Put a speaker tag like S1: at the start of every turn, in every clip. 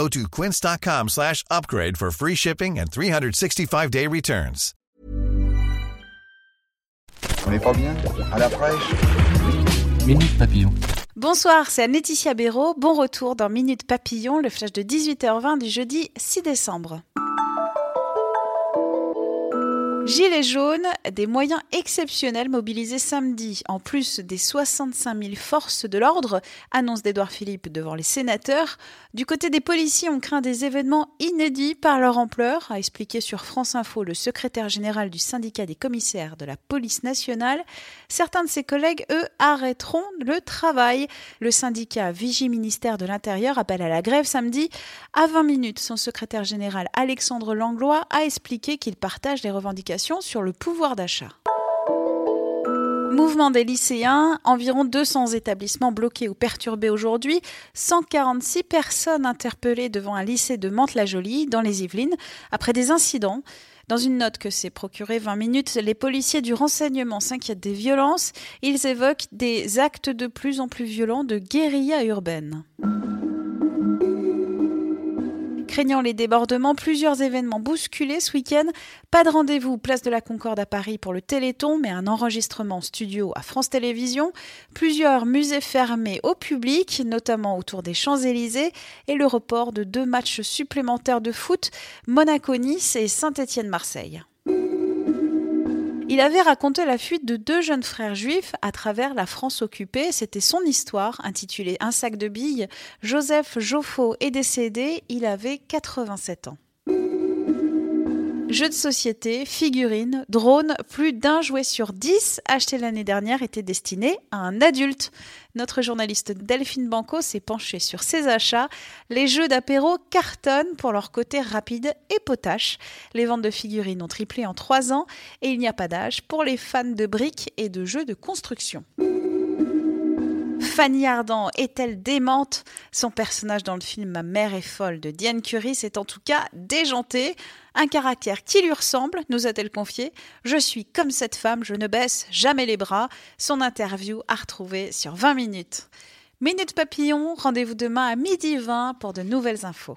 S1: Go to quince.com slash upgrade for free shipping and 365-day returns.
S2: On n'est pas bien? À la fraîche?
S3: Minute Papillon.
S4: Bonsoir, c'est Laetitia Béraud. Bon retour dans Minute Papillon, le flash de 18h20 du jeudi 6 décembre. Gilets jaunes, des moyens exceptionnels mobilisés samedi, en plus des 65 000 forces de l'ordre, annonce d'Edouard Philippe devant les sénateurs. Du côté des policiers, on craint des événements inédits par leur ampleur, a expliqué sur France Info le secrétaire général du syndicat des commissaires de la police nationale. Certains de ses collègues, eux, arrêteront le travail. Le syndicat Vigie Ministère de l'Intérieur appelle à la grève samedi. À 20 minutes, son secrétaire général Alexandre Langlois a expliqué qu'il partage les revendications sur le pouvoir d'achat. Mouvement des lycéens, environ 200 établissements bloqués ou perturbés aujourd'hui, 146 personnes interpellées devant un lycée de Mantes-la-Jolie, dans les Yvelines, après des incidents. Dans une note que s'est procurée 20 minutes, les policiers du renseignement s'inquiètent des violences. Ils évoquent des actes de plus en plus violents de guérilla urbaine. Craignant les débordements, plusieurs événements bousculés ce week-end. Pas de rendez-vous place de la Concorde à Paris pour le Téléthon, mais un enregistrement studio à France Télévisions. Plusieurs musées fermés au public, notamment autour des Champs-Élysées, et le report de deux matchs supplémentaires de foot, Monaco-Nice et Saint-Étienne-Marseille. Il avait raconté la fuite de deux jeunes frères juifs à travers la France occupée. C'était son histoire, intitulée Un sac de billes. Joseph Joffo est décédé, il avait 87 ans. Jeux de société, figurines, drones, plus d'un jouet sur dix acheté l'année dernière était destiné à un adulte. Notre journaliste Delphine Banco s'est penchée sur ces achats. Les jeux d'apéro cartonnent pour leur côté rapide et potache. Les ventes de figurines ont triplé en trois ans et il n'y a pas d'âge pour les fans de briques et de jeux de construction. Fanny Ardant est-elle démente? Son personnage dans le film Ma mère est folle de Diane Curie s'est en tout cas déjanté. Un caractère qui lui ressemble, nous a-t-elle confié. Je suis comme cette femme, je ne baisse jamais les bras. Son interview à retrouver sur 20 minutes. Minute Papillon, rendez-vous demain à midi 20 pour de nouvelles infos.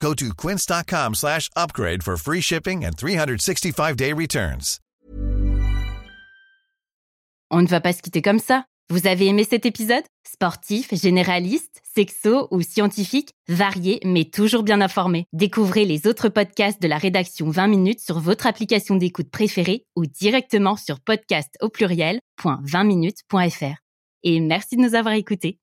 S1: Go to quince.com slash upgrade for free shipping and 365-day returns.
S5: On ne va pas se quitter comme ça. Vous avez aimé cet épisode? Sportif, généraliste, sexo ou scientifique, varié mais toujours bien informé. Découvrez les autres podcasts de la rédaction 20 minutes sur votre application d'écoute préférée ou directement sur podcast au pluriel.20minutes.fr. Et merci de nous avoir écoutés.